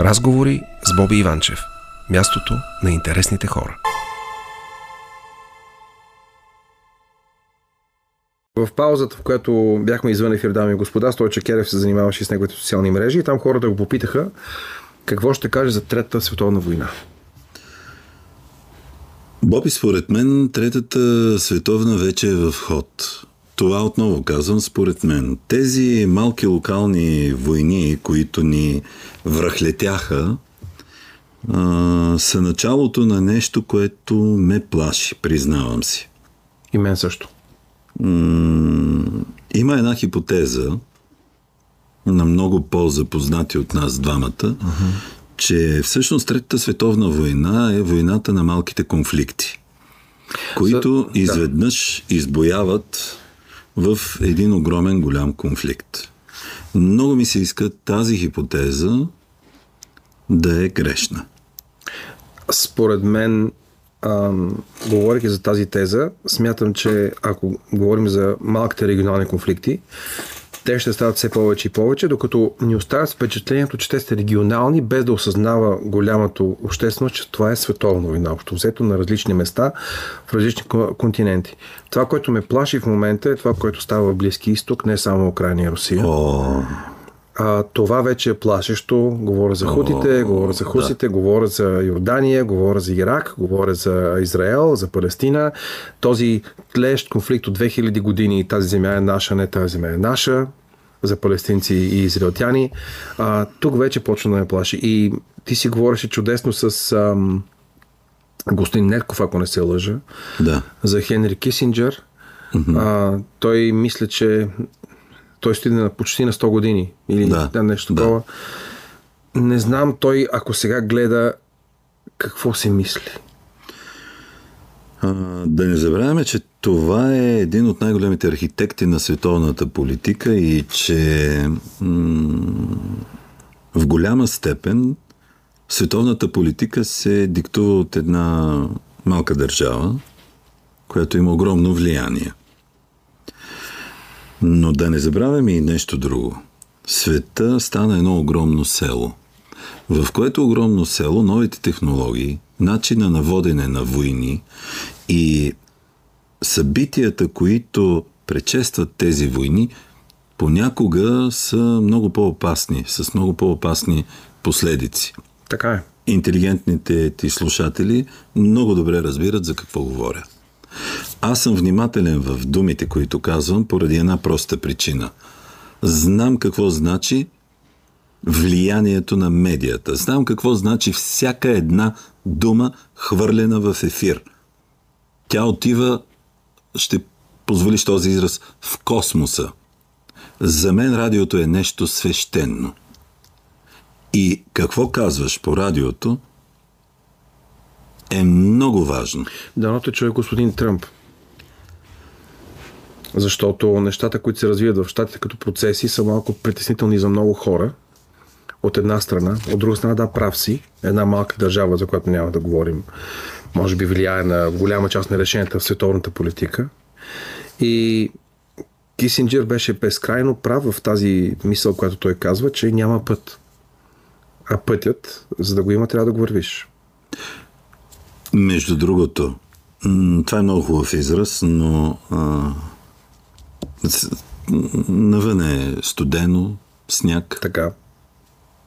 Разговори с Боби Иванчев. Мястото на интересните хора. В паузата, в която бяхме извън ефир, дами и господа, Стойча Керев се занимаваше с неговите социални мрежи и там хората го попитаха какво ще каже за Третата световна война. Боби, според мен, Третата световна вече е в ход. Това отново казвам, според мен. Тези малки локални войни, които ни връхлетяха, а, са началото на нещо, което ме плаши, признавам си. И мен също. М- има една хипотеза на много по-запознати от нас двамата, uh-huh. че всъщност Третата световна война е войната на малките конфликти, които За... изведнъж избояват в един огромен голям конфликт. Много ми се иска тази хипотеза да е грешна. Според мен, говоряки за тази теза, смятам, че ако говорим за малките регионални конфликти, те ще стават все повече и повече, докато ни оставят впечатлението, че те са регионални, без да осъзнава голямото общественост, че това е световна война, общо взето на различни места, в различни континенти. Това, което ме плаши в момента е това, което става в Близки изток, не само Украина и Русия. О. А, това вече е плашещо. Говоря за хутите, О, говоря за хусите, да. говоря за Йордания, говоря за Ирак, говоря за Израел, за Палестина. Този тлещ конфликт от 2000 години, тази земя е наша, не тази земя е наша, за палестинци и израелтяни. А, тук вече почна да ме плаши. И ти си говореше чудесно с ам, господин Нетков, ако не се лъжа, да. за Хенри Кисинджер. Mm-hmm. А, той мисля, че той стои на почти на 100 години или да, нещо такова. Да. Не знам той, ако сега гледа, какво си мисли. А, да не забравяме, че това е един от най-големите архитекти на световната политика и че м- в голяма степен световната политика се диктува от една малка държава, която има огромно влияние. Но да не забравяме и нещо друго. Света стана едно огромно село, в което огромно село новите технологии, начина на водене на войни и събитията, които предшестват тези войни, понякога са много по-опасни, с много по-опасни последици. Така е. Интелигентните ти слушатели много добре разбират за какво говоря. Аз съм внимателен в думите, които казвам, поради една проста причина. Знам какво значи влиянието на медията. Знам какво значи всяка една дума хвърлена в ефир. Тя отива, ще позволиш този израз, в космоса. За мен радиото е нещо свещено. И какво казваш по радиото, е много важно. Дано те чуе господин Тръмп. Защото нещата, които се развиват в щатите като процеси, са малко притеснителни за много хора. От една страна. От друга страна, да, прав си. Една малка държава, за която няма да говорим, може би влияе на голяма част на решенията в световната политика. И Кисинджер беше безкрайно прав в тази мисъл, която той казва, че няма път. А пътят, за да го има, трябва да го вървиш. Между другото, това е много хубав израз, но а, навън е студено, сняг. Така.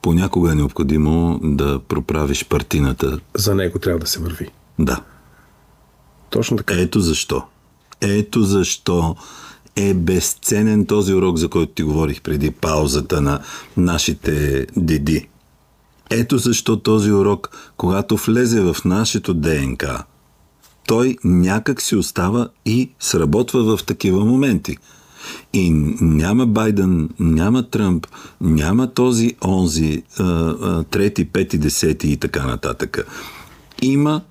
Понякога е необходимо да проправиш партината. За него трябва да се върви. Да. Точно така. Ето защо. Ето защо е безценен този урок, за който ти говорих преди паузата на нашите деди. Ето защо този урок, когато влезе в нашето ДНК, той някак си остава и сработва в такива моменти. И няма Байден, няма Тръмп, няма този, онзи, трети, пети, десети и така нататък. Има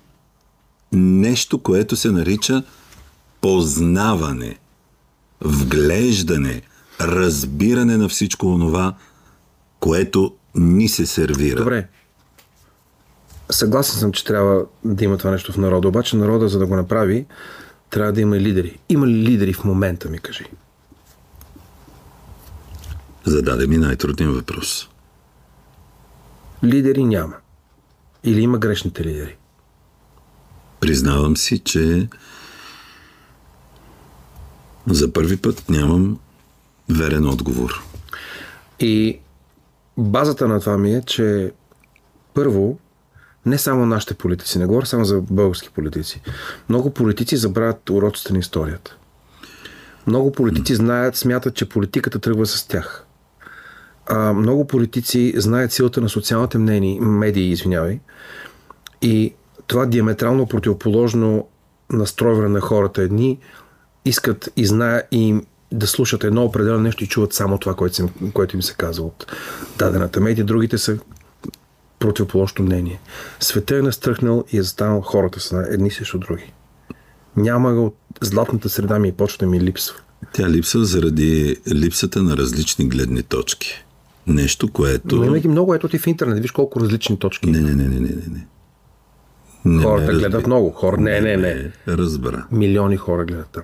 нещо, което се нарича познаване, вглеждане, разбиране на всичко онова, което ни се сервира. Добре. Съгласен съм, че трябва да има това нещо в народа, обаче народа, за да го направи, трябва да има лидери. Има ли лидери в момента, ми кажи? Зададе ми най-труден въпрос. Лидери няма. Или има грешните лидери? Признавам си, че за първи път нямам верен отговор. И базата на това ми е, че първо, не само нашите политици, не говоря само за български политици. Много политици забравят уроците на историята. Много политици знаят, смятат, че политиката тръгва с тях. А, много политици знаят силата на социалните мнения, медии, извинявай. И това диаметрално противоположно настройване на хората. Едни искат и знаят и да слушат едно определено нещо и чуват само това, което, им, което им се казва от дадената медия. Другите са противоположно мнение. Светът е настръхнал и е застанал хората са едни срещу други. Няма го, златната среда ми и почва да ми липсва. Тя липсва заради липсата на различни гледни точки. Нещо, което... Но има ги много, ето ти в интернет, виж колко различни точки. Не, не, не, не, не, не. Не Хората гледат много. Хора, не, не, не. не. Разбра. Милиони хора гледат там.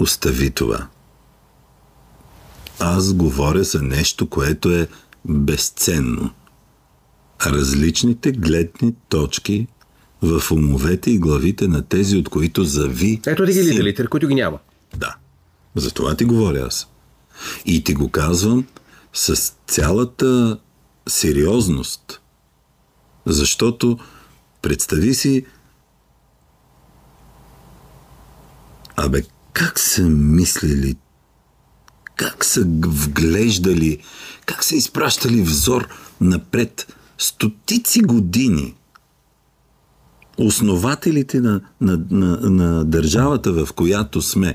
Остави това. Аз говоря за нещо, което е безценно. Различните гледни точки в умовете и главите на тези, от които зави... Ето ти ги лидерите, които ги няма. Да. За това ти говоря аз. И ти го казвам с цялата сериозност. Защото представи си Абе, как са мислили, как са вглеждали, как са изпращали взор напред стотици години. Основателите на, на, на, на държавата, в която сме.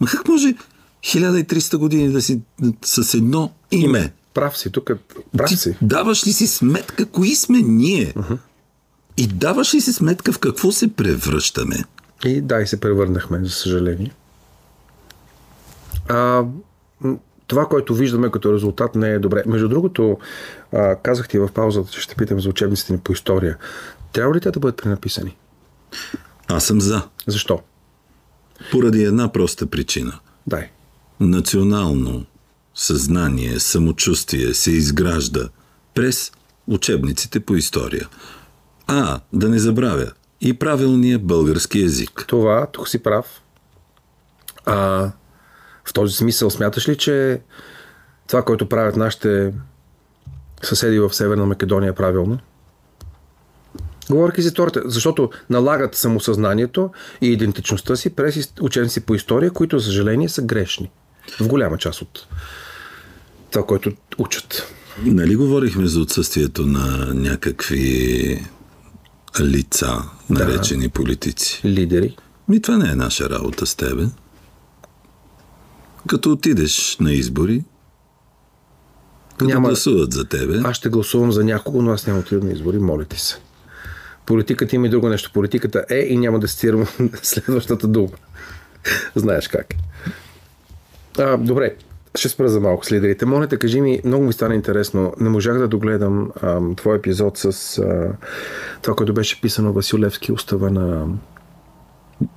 Ма как може 1300 години да си с едно име? Прав си, тук прав си. Ти даваш ли си сметка, кои сме ние? Uh-huh. И даваш ли си сметка в какво се превръщаме? И да, и се превърнахме, за съжаление. А, това, което виждаме като резултат не е добре. Между другото, а, казах ти в паузата, че ще питам за учебниците ни по история. Трябва ли те да бъдат пренаписани? Аз съм за. Защо? Поради една проста причина. Дай. Национално съзнание, самочувствие се изгражда през учебниците по история. А, да не забравя, и правилния български язик. Това, тук си прав. А, в този смисъл смяташ ли, че това, което правят нашите съседи в Северна Македония е правилно? Говоряки за историята, защото налагат самосъзнанието и идентичността си през ученици по история, които, за съжаление, са грешни. В голяма част от това, което учат. Нали говорихме за отсъствието на някакви лица, наречени да. политици? Лидери. Ми това не е наша работа с тебе. Като отидеш на избори, като няма... гласуват за тебе. Аз ще гласувам за някого, но аз няма отида на избори, моля ти се. Политиката има и друго нещо. Политиката е и няма да стирам следващата дума. Знаеш как. А, добре, ще спра за малко с лидерите. Моля те, кажи ми, много ми стана интересно. Не можах да догледам а, твой епизод с а, това, което беше писано Васил Левски, устава на...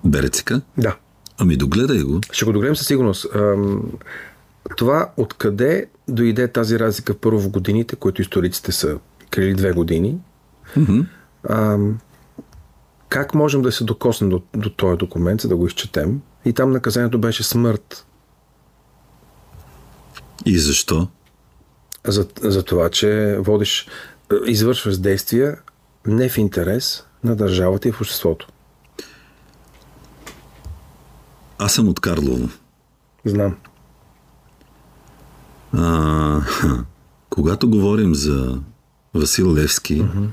Берецика? Да. Ами догледай го. Ще го догледам със сигурност. Това откъде дойде тази разлика първо в годините, които историците са крили две години. Mm-hmm. Как можем да се докоснем до, до този документ, за да го изчетем? И там наказанието беше смърт. И защо? За, за това, че водиш, извършваш действия не в интерес на държавата и в обществото. Аз съм от Карлово. Знам. А, когато говорим за Васил Левски, uh-huh.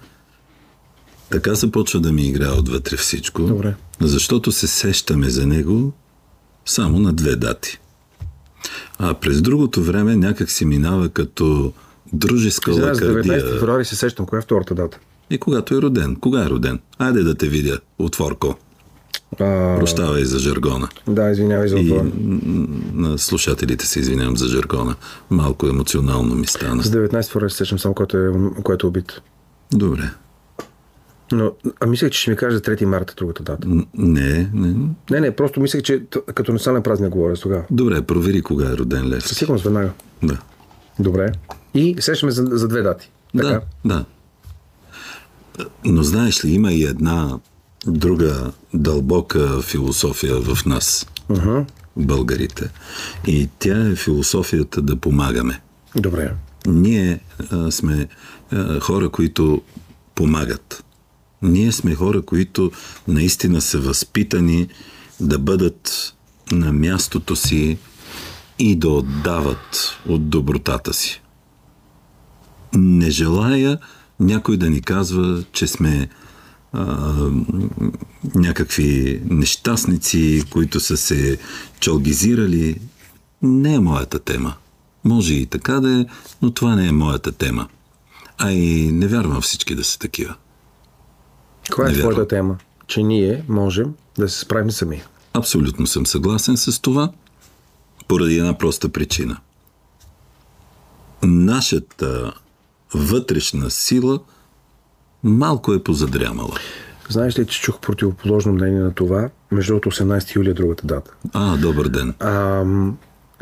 така започва да ми играе отвътре всичко. Добре. Защото се сещаме за него само на две дати. А през другото време някак си минава като дружеска Извинай, лакардия. 19 февруари се сещам. Коя е втората дата? И когато е роден. Кога е роден? Айде да те видя, отворко. А... Прощавай за жаргона. Да, извинявай за това. На слушателите се извинявам за жаргона. Малко емоционално ми стана. С 19 февруари се сещам само, което е, което е убит. Добре. Но, а мислех, че ще ми кажа за 3 марта другата дата. Не, не. Не, не, просто мислех, че като национален празник говоря с тогава. Добре, провери кога е роден Лев. Със сигурност веднага. Да. Добре. И сещаме за, за две дати. Така? Да, да. Но знаеш ли, има и една друга дълбока философия в нас, uh-huh. българите. И тя е философията да помагаме. Добре. Ние а, сме а, хора, които помагат. Ние сме хора, които наистина са възпитани да бъдат на мястото си и да отдават от добротата си. Не желая някой да ни казва, че сме а, някакви нещастници, които са се чалгизирали. Не е моята тема. Може и така да е, но това не е моята тема. А и не вярвам всички да са такива. Каква е твоята тема? Че ние можем да се справим сами. Абсолютно съм съгласен с това, поради една проста причина. Нашата вътрешна сила малко е позадрямала. Знаеш ли, че чух противоположно мнение на това? Между другото 18 юли е другата дата. А, добър ден. А,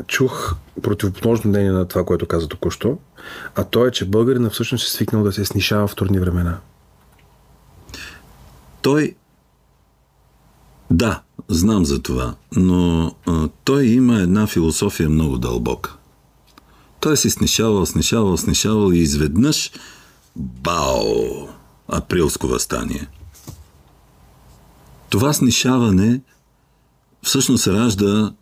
чух противоположно мнение на това, което каза току-що, а то е, че българина всъщност е свикнал да се снишава в трудни времена. Той да, знам за това, но а, той има една философия много дълбока. Той си снишавал, снишавал, снишавал и изведнъж бао! Априлско възстание. Това снишаване всъщност ражда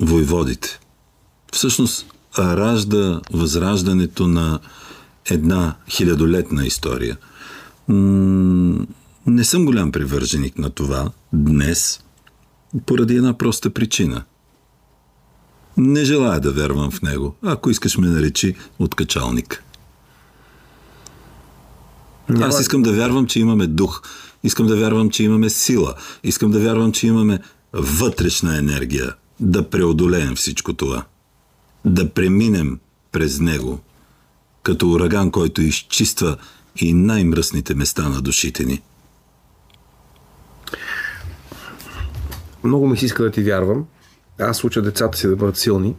войводите. Всъщност ражда възраждането на една хилядолетна история. Не съм голям привърженик на това днес, поради една проста причина. Не желая да вярвам в него. Ако искаш ме наречи откачалник. Няма... Аз искам да вярвам, че имаме дух. Искам да вярвам, че имаме сила. Искам да вярвам, че имаме вътрешна енергия да преодолеем всичко това. Да преминем през него, като ураган, който изчиства и най-мръсните места на душите ни. Много ми се иска да ти вярвам. Аз уча децата си да бъдат силни.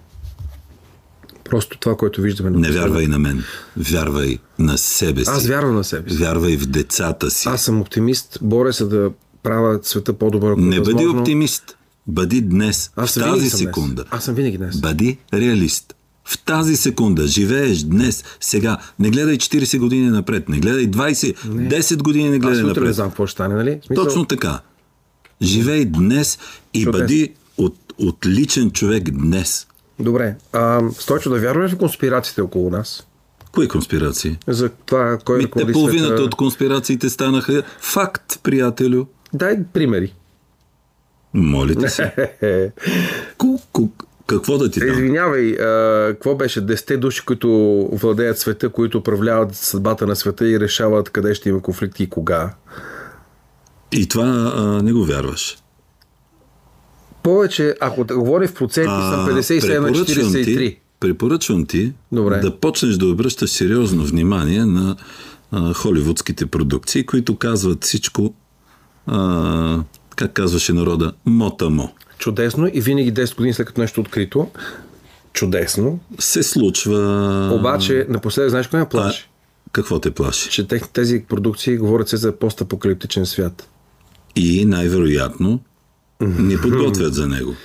Просто това, което виждаме. Не вярвай на мен. Вярвай на себе си. Аз вярвам на себе си. Вярвай в децата си. Аз съм оптимист. Боря се да правя света по-добър. Не възможно. бъди оптимист. Бъди днес, Аз в тази секунда. Днес. Аз съм винаги днес. Бъди реалист. В тази секунда живееш днес, сега. Не гледай 40 години напред, не гледай 20, не. 10 години не гледай Аз напред. Аз не знам какво ще стане, нали? Смисъл... Точно така. Живей днес и Чудес. бъди от, отличен човек днес. Добре. А, Стойчо, да вярваме в конспирациите около нас? Кои конспирации? За това, кой Ми, те половината света... от конспирациите станаха факт, приятелю. Дай примери. Молите се. Какво да ти дам? Извинявай, а, какво беше 10 души, които владеят света, които управляват съдбата на света и решават къде ще има конфликти и кога? И това а, не го вярваш. Повече, ако да говорим в проценти, съм 57 на 43. Ти, препоръчвам ти Добре. да почнеш да обръщаш сериозно внимание на а, холивудските продукции, които казват всичко, а, как казваше народа, мотамо. Чудесно и винаги 10 години след като нещо е открито, чудесно. Се случва. Обаче, напоследък, знаеш кое ме плаши? А, какво те плаши? Че тези продукции говорят се за постапокалиптичен свят и най-вероятно ни подготвят за него.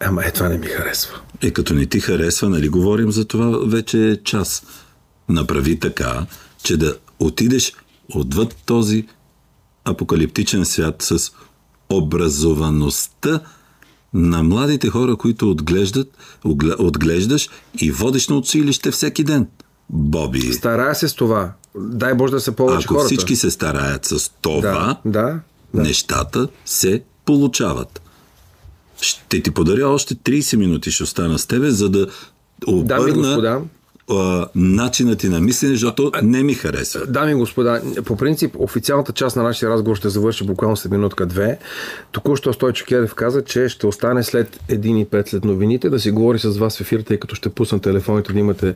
Ама е, това не ми харесва. Е, като не ти харесва, нали говорим за това вече е час. Направи така, че да отидеш отвъд този апокалиптичен свят с образоваността на младите хора, които отглеждат, отглеждаш и водиш на училище всеки ден. Боби. Старая се с това. Дай Боже да се повече Ако хората. всички се стараят с това, да, да да. нещата се получават. Ще ти подаря още 30 минути, ще остана с тебе, за да обърна да, начинът ти на мислене, защото а, не ми харесва. Дами и господа, по принцип официалната част на нашия разговор ще завърши буквално след минутка-две. Току-що Стойчо Кедев каза, че ще остане след 1 и 5 след новините да си говори с вас в ефир, тъй като ще пусна телефоните да имате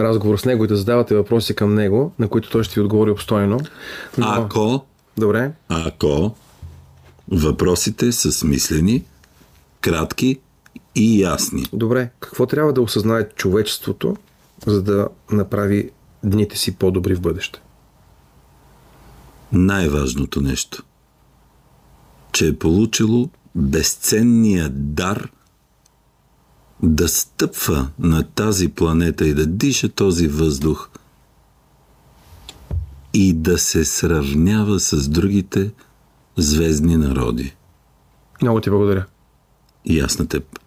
разговор с него и да задавате въпроси към него, на които той ще ви отговори обстойно. Но... Ако Добре. Ако въпросите са смислени, кратки и ясни. Добре. Какво трябва да осъзнае човечеството, за да направи дните си по-добри в бъдеще? най-важното нещо, че е получило безценния дар да стъпва на тази планета и да диша този въздух и да се сравнява с другите звездни народи. Много ти благодаря. И аз на теб.